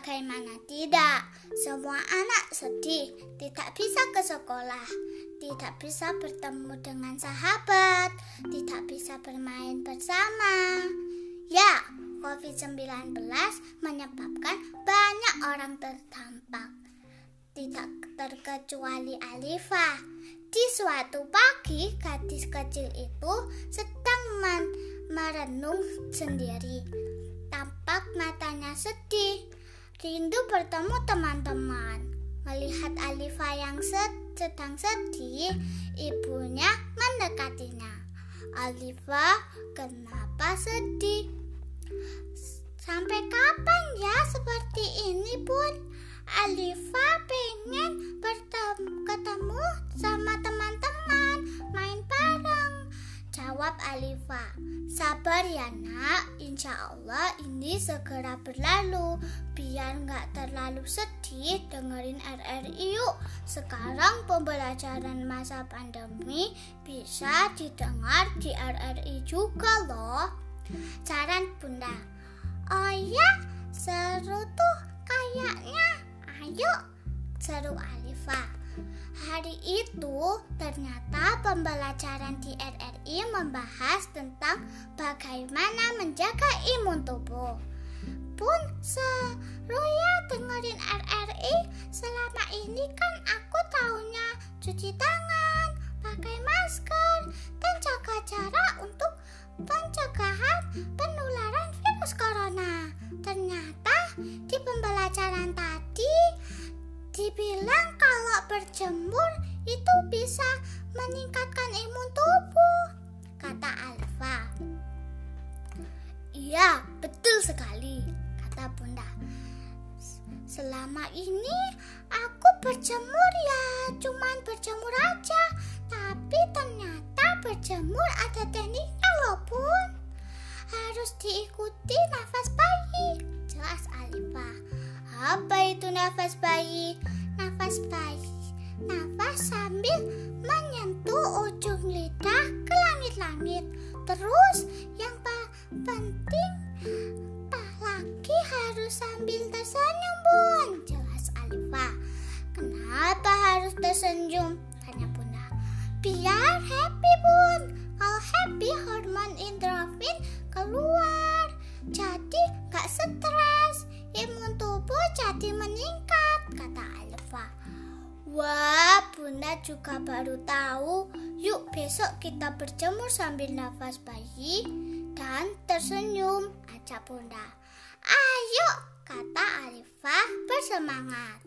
Bagaimana tidak? Semua anak sedih, tidak bisa ke sekolah, tidak bisa bertemu dengan sahabat, tidak bisa bermain bersama. Ya, COVID-19 menyebabkan banyak orang terdampak. Tidak terkecuali Alifa. Di suatu pagi, gadis kecil itu sedang merenung sendiri. Tampak matanya sedih rindu bertemu teman-teman. Melihat Alifa yang sedang sedih, ibunya mendekatinya. Alifa, kenapa sedih? Sampai kapan ya seperti ini, Bun? Alifa pengen bertemu ketemu sama teman-teman, main bareng. Jawab Alifa. Sabar ya nak, insya Allah ini segera berlalu. Biar nggak terlalu sedih, dengerin RRI yuk. Sekarang pembelajaran masa pandemi bisa didengar di RRI juga loh. Saran bunda. Oh ya, seru tuh kayaknya. Ayo, seru Alifa. Hari itu ternyata pembelajaran di RRI membahas tentang bagaimana menjaga imun tubuh. Pun seru ya dengerin RRI. Selama ini kan aku taunya cuci tangan, berjemur ada tekniknya loh, Bun. Harus diikuti nafas bayi, jelas Alfa. Apa itu nafas bayi? Nafas bayi. Nafas sambil menyentuh ujung lidah ke langit-langit. Terus yang penting lagi harus sambil tersenyum, Bun. Jelas Alifa. Kenapa harus tersenyum? Biar happy, Bun. Kalau happy, hormon endorfin keluar. Jadi gak stres imun tubuh jadi meningkat, kata Alfa. Wah, Bunda juga baru tahu. Yuk besok kita berjemur sambil nafas bayi dan tersenyum, ajak Bunda. Ayo, kata Alifa bersemangat.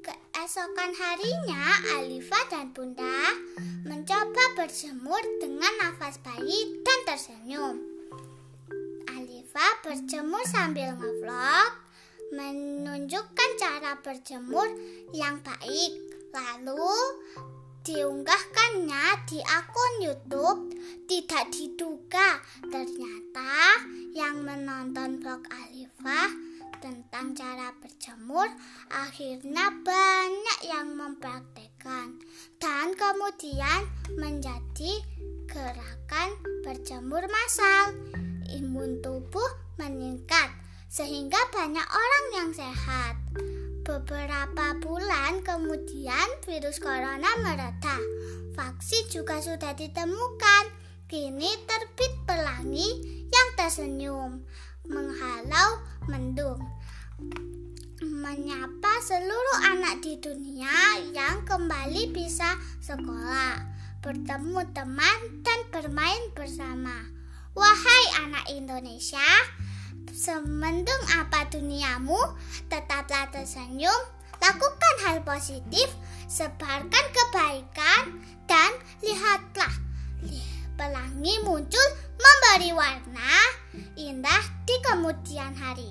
Keesokan harinya, Alifa dan Bunda mencoba berjemur dengan nafas bayi dan tersenyum. Alifa berjemur sambil ngevlog menunjukkan cara berjemur yang baik. Lalu diunggahkannya di akun YouTube. Tidak diduga ternyata yang menonton vlog Alifah tentang cara berjemur akhirnya banyak yang mempraktekkan dan kemudian menjadi gerakan berjemur massal. Imun tubuh meningkat sehingga banyak orang yang sehat. Beberapa bulan kemudian virus corona mereda. Vaksin juga sudah ditemukan. Kini terbit pelangi yang tersenyum, menghalau mendung. Menyapa seluruh anak di dunia yang kembali bisa sekolah, bertemu teman dan bermain bersama. Wahai anak Indonesia, Semendung apa duniamu, tetaplah tersenyum, lakukan hal positif, sebarkan kebaikan, dan lihatlah pelangi muncul memberi warna indah di kemudian hari.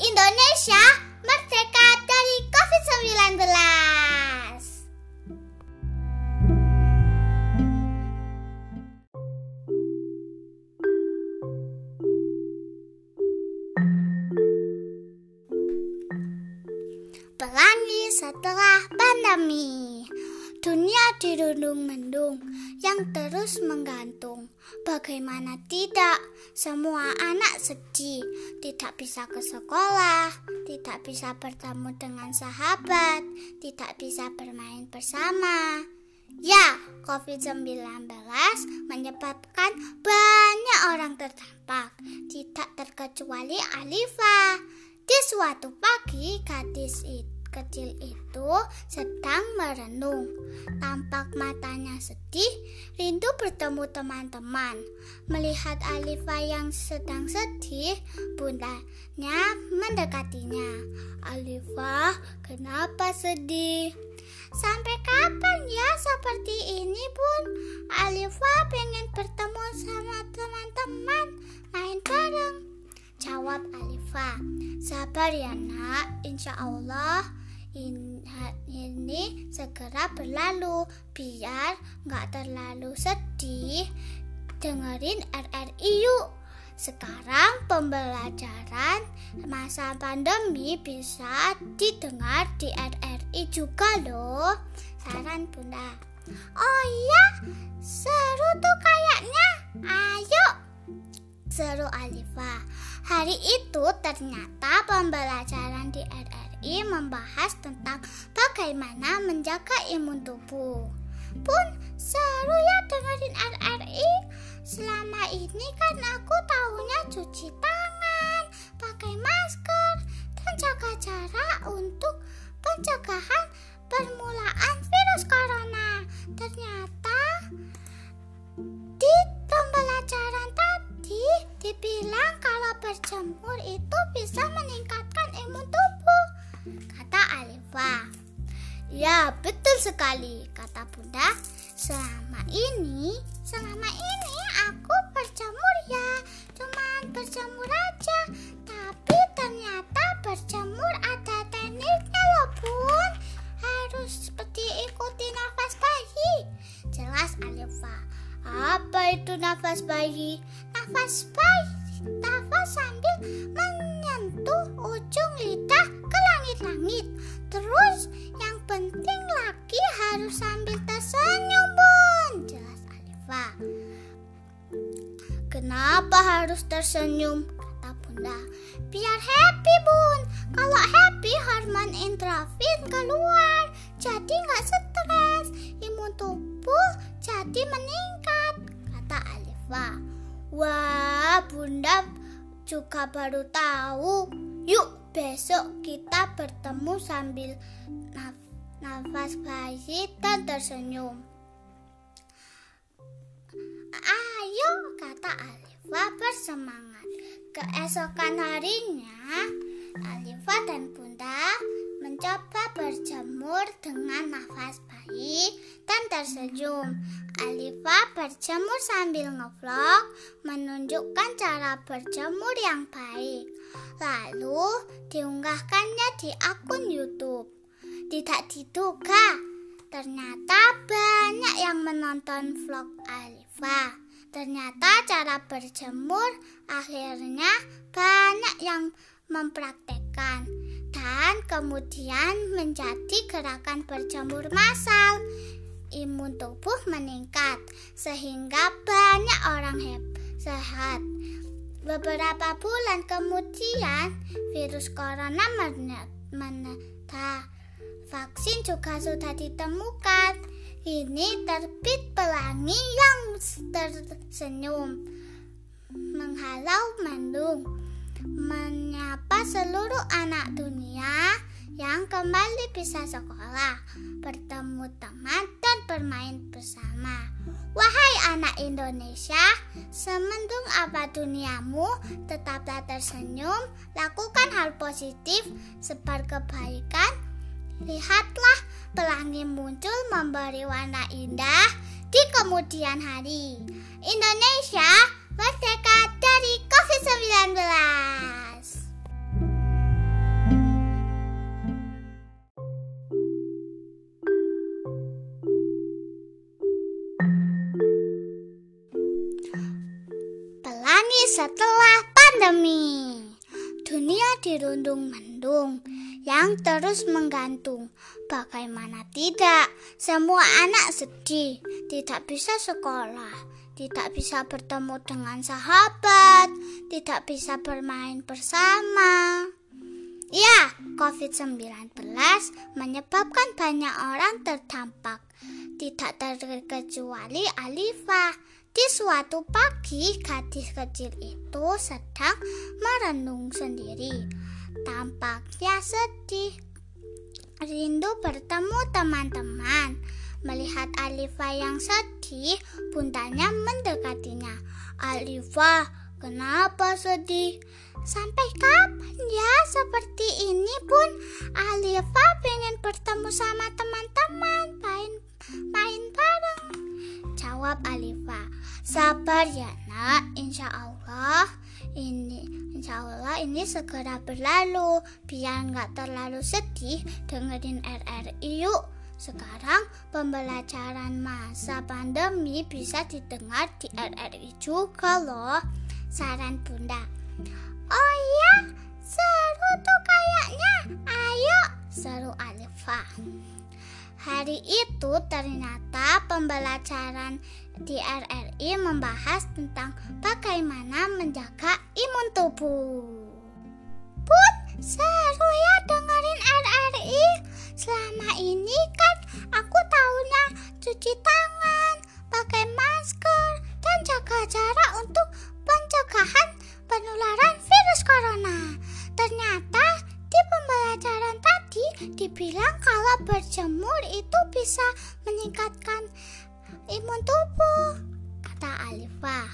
Indonesia merdeka dari COVID-19. setelah pandemi. Dunia dirundung mendung yang terus menggantung. Bagaimana tidak, semua anak sedih, tidak bisa ke sekolah, tidak bisa bertemu dengan sahabat, tidak bisa bermain bersama. Ya, COVID-19 menyebabkan banyak orang terdampak, tidak terkecuali Alifa. Di suatu pagi, gadis itu kecil itu sedang merenung. Tampak matanya sedih, rindu bertemu teman-teman. Melihat Alifa yang sedang sedih, bundanya mendekatinya. Alifa, kenapa sedih? Sampai kapan ya seperti ini, Bun? Alifa pengen bertemu sama teman-teman, main bareng. Jawab Alifa, sabar ya nak, insya Allah ini segera berlalu. Biar nggak terlalu sedih. Dengerin RRI yuk. Sekarang pembelajaran masa pandemi bisa didengar di RRI juga loh. Saran bunda. Oh iya seru tuh kayaknya. Ayo. Seru Alifa hari itu ternyata pembelajaran di RRI membahas tentang bagaimana menjaga imun tubuh. Pun seru ya dengerin RRI. Selama ini kan aku tahunya cuci tangan, pakai masker, dan jaga jarak untuk pencegahan permulaan virus corona. Ternyata di pembelajaran tadi dibilang kalau berjemur itu bisa meningkatkan imun tubuh kata Alifa. Ya, betul sekali, kata Bunda. Selama ini, selama ini aku berjemur ya, cuman berjemur aja. Tapi ternyata berjemur ada tekniknya loh, Bun. Harus seperti ikuti nafas bayi. Jelas Alifa. Apa itu nafas bayi? Nafas bayi, nafas sambil menyentuh ujung lidah langit. Terus yang penting lagi harus sambil tersenyum bun. Jelas Alifa. Kenapa harus tersenyum? Kata bunda. Biar happy bun. Kalau happy hormon endorfin keluar. Jadi nggak stres. Wah bunda juga baru tahu. Yuk Besok kita bertemu sambil naf nafas bayi dan tersenyum. Ayo, kata Alifa bersemangat. Keesokan harinya, Alifa dan Bunda mencoba berjemur dengan nafas bayi dan tersenyum. Alifa berjemur sambil ngevlog menunjukkan cara berjemur yang baik. Lalu diunggahkannya di akun YouTube. Tidak diduga, ternyata banyak yang menonton vlog Alifa. Ternyata cara berjemur akhirnya banyak yang mempraktekkan dan kemudian menjadi gerakan berjemur massal. Imun tubuh meningkat sehingga banyak orang sehat. Beberapa bulan kemudian, virus corona meneta. Vaksin juga sudah ditemukan. Ini terbit pelangi yang tersenyum, menghalau mendung, menyapa seluruh anak dunia yang kembali bisa sekolah, bertemu teman, dan bermain bersama. Wahai anak Indonesia, semendung apa duniamu, tetaplah tersenyum, lakukan hal positif, sebar kebaikan. Lihatlah pelangi muncul memberi warna indah di kemudian hari. Indonesia COVID-19. setelah pandemi. Dunia dirundung mendung yang terus menggantung. Bagaimana tidak? Semua anak sedih, tidak bisa sekolah, tidak bisa bertemu dengan sahabat, tidak bisa bermain bersama. Ya, COVID-19 menyebabkan banyak orang terdampak. Tidak terkecuali Alifa. Di suatu pagi, gadis kecil itu sedang merenung sendiri. Tampaknya sedih. Rindu bertemu teman-teman. Melihat Alifa yang sedih, bundanya mendekatinya. Alifa, kenapa sedih? Sampai kapan ya seperti ini pun? Alifa pengen bertemu sama teman-teman main main bareng. Jawab Alifa Sabar ya nak. Insya Allah ini Insya Allah ini segera berlalu. Biar nggak terlalu sedih dengerin RRI yuk sekarang pembelajaran masa pandemi bisa didengar di RRI juga loh. Saran Bunda. Oh iya, seru tuh kayaknya. Ayo, seru Alifa. Hari itu ternyata pembelajaran di RRI membahas tentang bagaimana menjaga imun tubuh. Put, seru ya dengerin RRI. Selama ini kan aku tahunya cuci tangan, pakai masker, dan jaga jarak untuk pencegahan penularan virus corona. Ternyata di pembelajaran tadi dibilang kalau berjemur itu bisa meningkatkan imun tubuh, kata Alifa.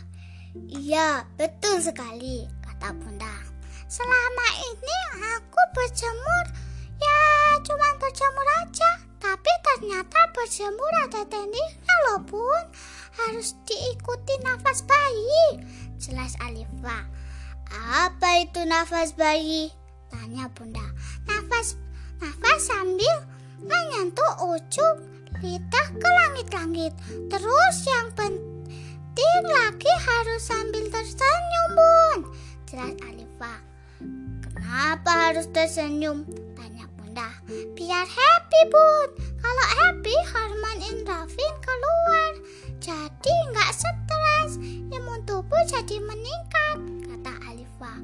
Iya, betul sekali, kata Bunda. Selama ini aku berjemur ya cuma berjemur aja tapi ternyata berjemur ada tekniknya loh bun. Harus diikuti nafas bayi. Jelas Alifa. Apa itu nafas bayi? Tanya bunda. Nafas nafas sambil menyentuh ujung lidah ke langit-langit. Terus yang penting lagi harus sambil tersenyum bun. Jelas Alifa. Kenapa harus tersenyum Bunda. Biar happy, Bun. Kalau happy, hormon endorfin keluar. Jadi nggak stres. Imun tubuh jadi meningkat, kata Alifa.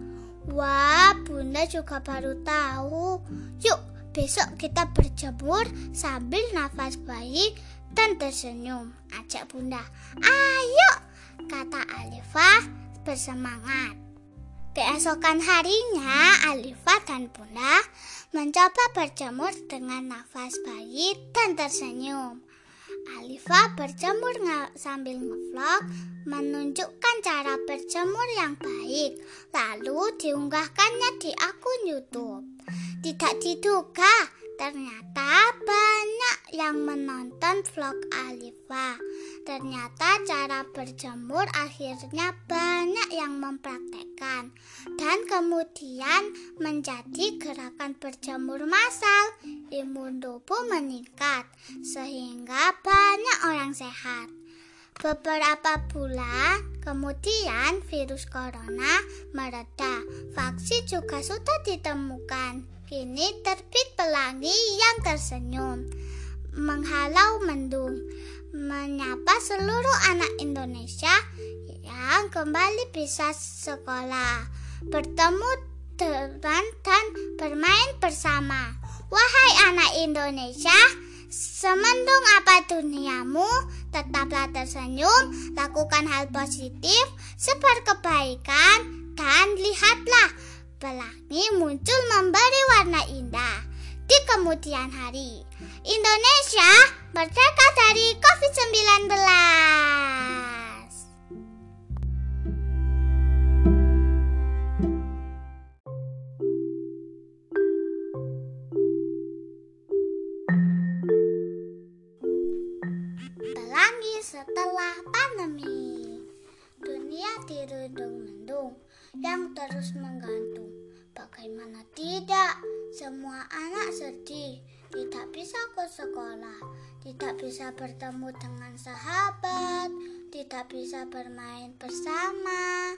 Wah, Bunda juga baru tahu. Yuk, besok kita berjemur sambil nafas bayi dan tersenyum. Ajak Bunda. Ayo, kata Alifa bersemangat. Keesokan harinya, Alifa dan Bunda mencoba berjemur dengan nafas bayi dan tersenyum. Alifa berjemur sambil ngevlog menunjukkan cara berjemur yang baik, lalu diunggahkannya di akun YouTube. Tidak diduga, ternyata banyak yang menonton vlog Alifa. Ternyata cara berjemur akhirnya banyak yang mempraktekkan dan kemudian menjadi gerakan berjemur massal. Imun tubuh meningkat sehingga banyak orang sehat. Beberapa bulan kemudian virus corona mereda. Vaksin juga sudah ditemukan. Kini terbit pelangi yang tersenyum, menghalau mendung menyapa seluruh anak Indonesia yang kembali bisa sekolah, bertemu teman dan bermain bersama. Wahai anak Indonesia, semendung apa duniamu, tetaplah tersenyum, lakukan hal positif, sebar kebaikan, dan lihatlah pelangi muncul memberi warna indah di kemudian hari. Indonesia merdeka dari COVID-19. Bertemu dengan sahabat, tidak bisa bermain bersama.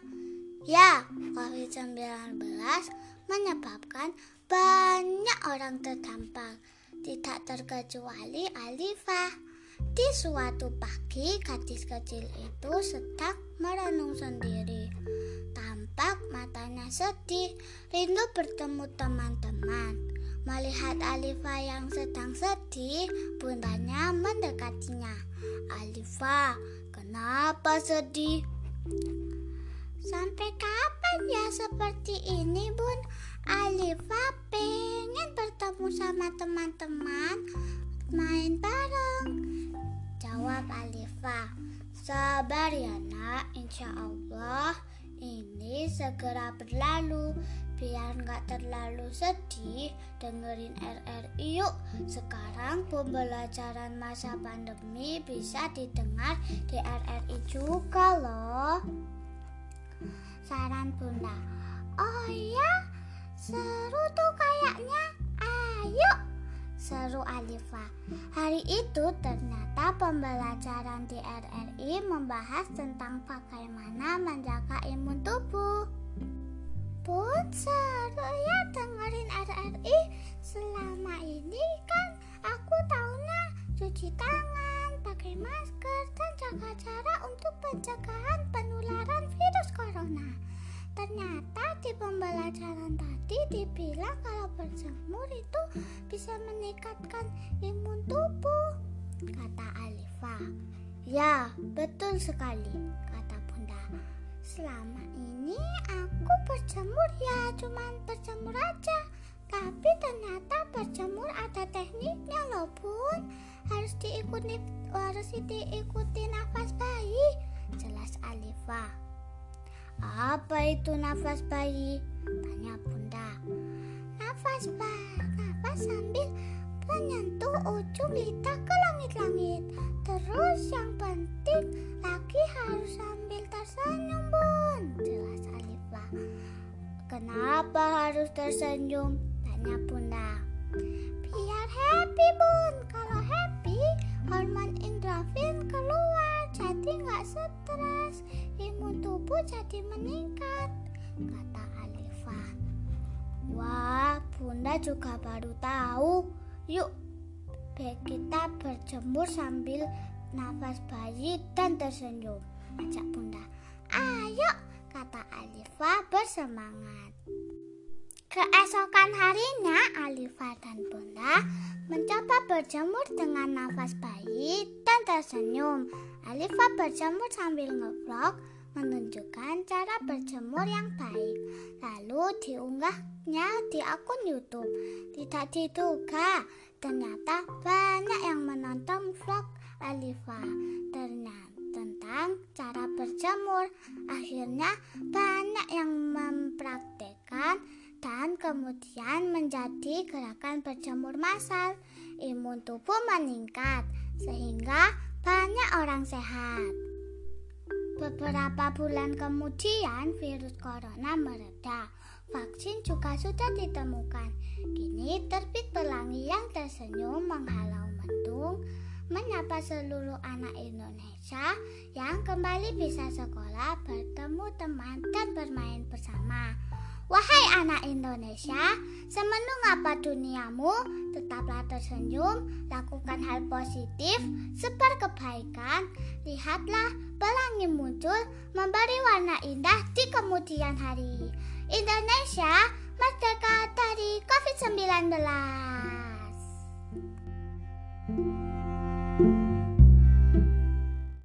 Ya, COVID-19 menyebabkan banyak orang terdampak, tidak terkecuali Alifah. Di suatu pagi, gadis kecil itu sedang merenung sendiri. Tampak matanya sedih, rindu bertemu teman-teman. Melihat Alifa yang sedang sedih, bundanya mendekatinya. Alifa, kenapa sedih? Sampai kapan ya seperti ini, Bun? Alifa pengen bertemu sama teman-teman, main bareng. Jawab Alifa. Sabar ya nak, insya Allah ini segera berlalu. Biar nggak terlalu sedih, dengerin RRI yuk. Sekarang pembelajaran masa pandemi bisa didengar di RRI juga loh. Saran Bunda. Oh iya, seru tuh kayaknya. Ayo seru Alifa. Hari itu ternyata pembelajaran di RRI membahas tentang bagaimana menjaga imun tubuh. Pun seru ya dengerin RRI. Selama ini kan aku taunya cuci tangan, pakai masker, dan jaga jarak untuk pencegahan penularan virus corona. Ternyata di pembelajaran tadi dibilang kalau berjemur itu bisa meningkatkan imun tubuh, kata Alifa. Ya, betul sekali, kata Bunda. Selama ini aku berjemur ya cuman berjemur aja. Tapi ternyata berjemur ada tekniknya loh bun Harus diikuti harus diikuti nafas bayi Jelas Alifa apa itu nafas bayi? Tanya bunda. Nafas bayi, nafas sambil menyentuh ujung lidah tersenyum? Tanya bunda. Biar happy bun. Kalau happy hormon endorfin keluar jadi nggak stres imun tubuh jadi meningkat kata Alifa wah bunda juga baru tahu yuk kita berjemur sambil nafas bayi dan tersenyum ajak bunda ayo kata Alifa bersemangat Keesokan harinya, Alifa dan Bunda mencoba berjemur dengan nafas bayi dan tersenyum. Alifa berjemur sambil ngevlog menunjukkan cara berjemur yang baik. Lalu diunggahnya di akun YouTube. Tidak diduga, ternyata banyak yang menonton vlog Alifa ternyata tentang cara berjemur. Akhirnya banyak yang mempraktekkan dan kemudian menjadi gerakan berjemur massal. Imun tubuh meningkat sehingga banyak orang sehat. Beberapa bulan kemudian virus corona mereda. Vaksin juga sudah ditemukan. Kini terbit pelangi yang tersenyum menghalau mendung menyapa seluruh anak Indonesia yang kembali bisa sekolah, bertemu teman dan bermain bersama. Wahai anak Indonesia, semenung apa duniamu, tetaplah tersenyum, lakukan hal positif, sebar kebaikan, lihatlah pelangi muncul, memberi warna indah di kemudian hari. Indonesia, merdeka dari COVID-19.